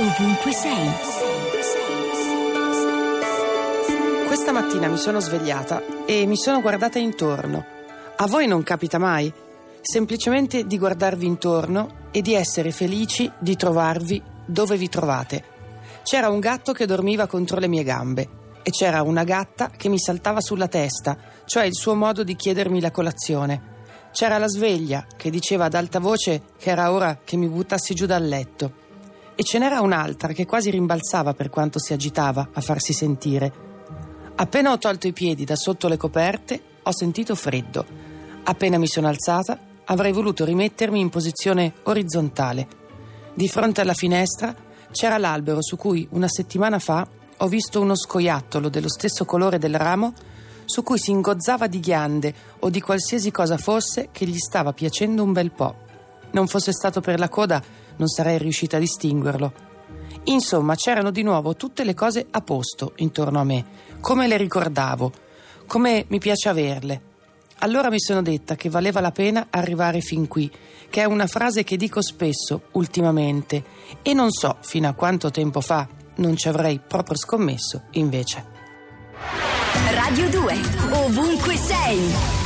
ovunque sei. Questa mattina mi sono svegliata e mi sono guardata intorno. A voi non capita mai? Semplicemente di guardarvi intorno e di essere felici di trovarvi dove vi trovate. C'era un gatto che dormiva contro le mie gambe e c'era una gatta che mi saltava sulla testa, cioè il suo modo di chiedermi la colazione. C'era la sveglia che diceva ad alta voce che era ora che mi buttassi giù dal letto. E ce n'era un'altra che quasi rimbalzava per quanto si agitava a farsi sentire. Appena ho tolto i piedi da sotto le coperte, ho sentito freddo. Appena mi sono alzata, avrei voluto rimettermi in posizione orizzontale. Di fronte alla finestra c'era l'albero su cui una settimana fa ho visto uno scoiattolo dello stesso colore del ramo su cui si ingozzava di ghiande o di qualsiasi cosa fosse che gli stava piacendo un bel po'. Non fosse stato per la coda, non sarei riuscita a distinguerlo. Insomma, c'erano di nuovo tutte le cose a posto intorno a me, come le ricordavo, come mi piace averle. Allora mi sono detta che valeva la pena arrivare fin qui, che è una frase che dico spesso ultimamente e non so fino a quanto tempo fa non ci avrei proprio scommesso invece. Radio 2, ovunque sei.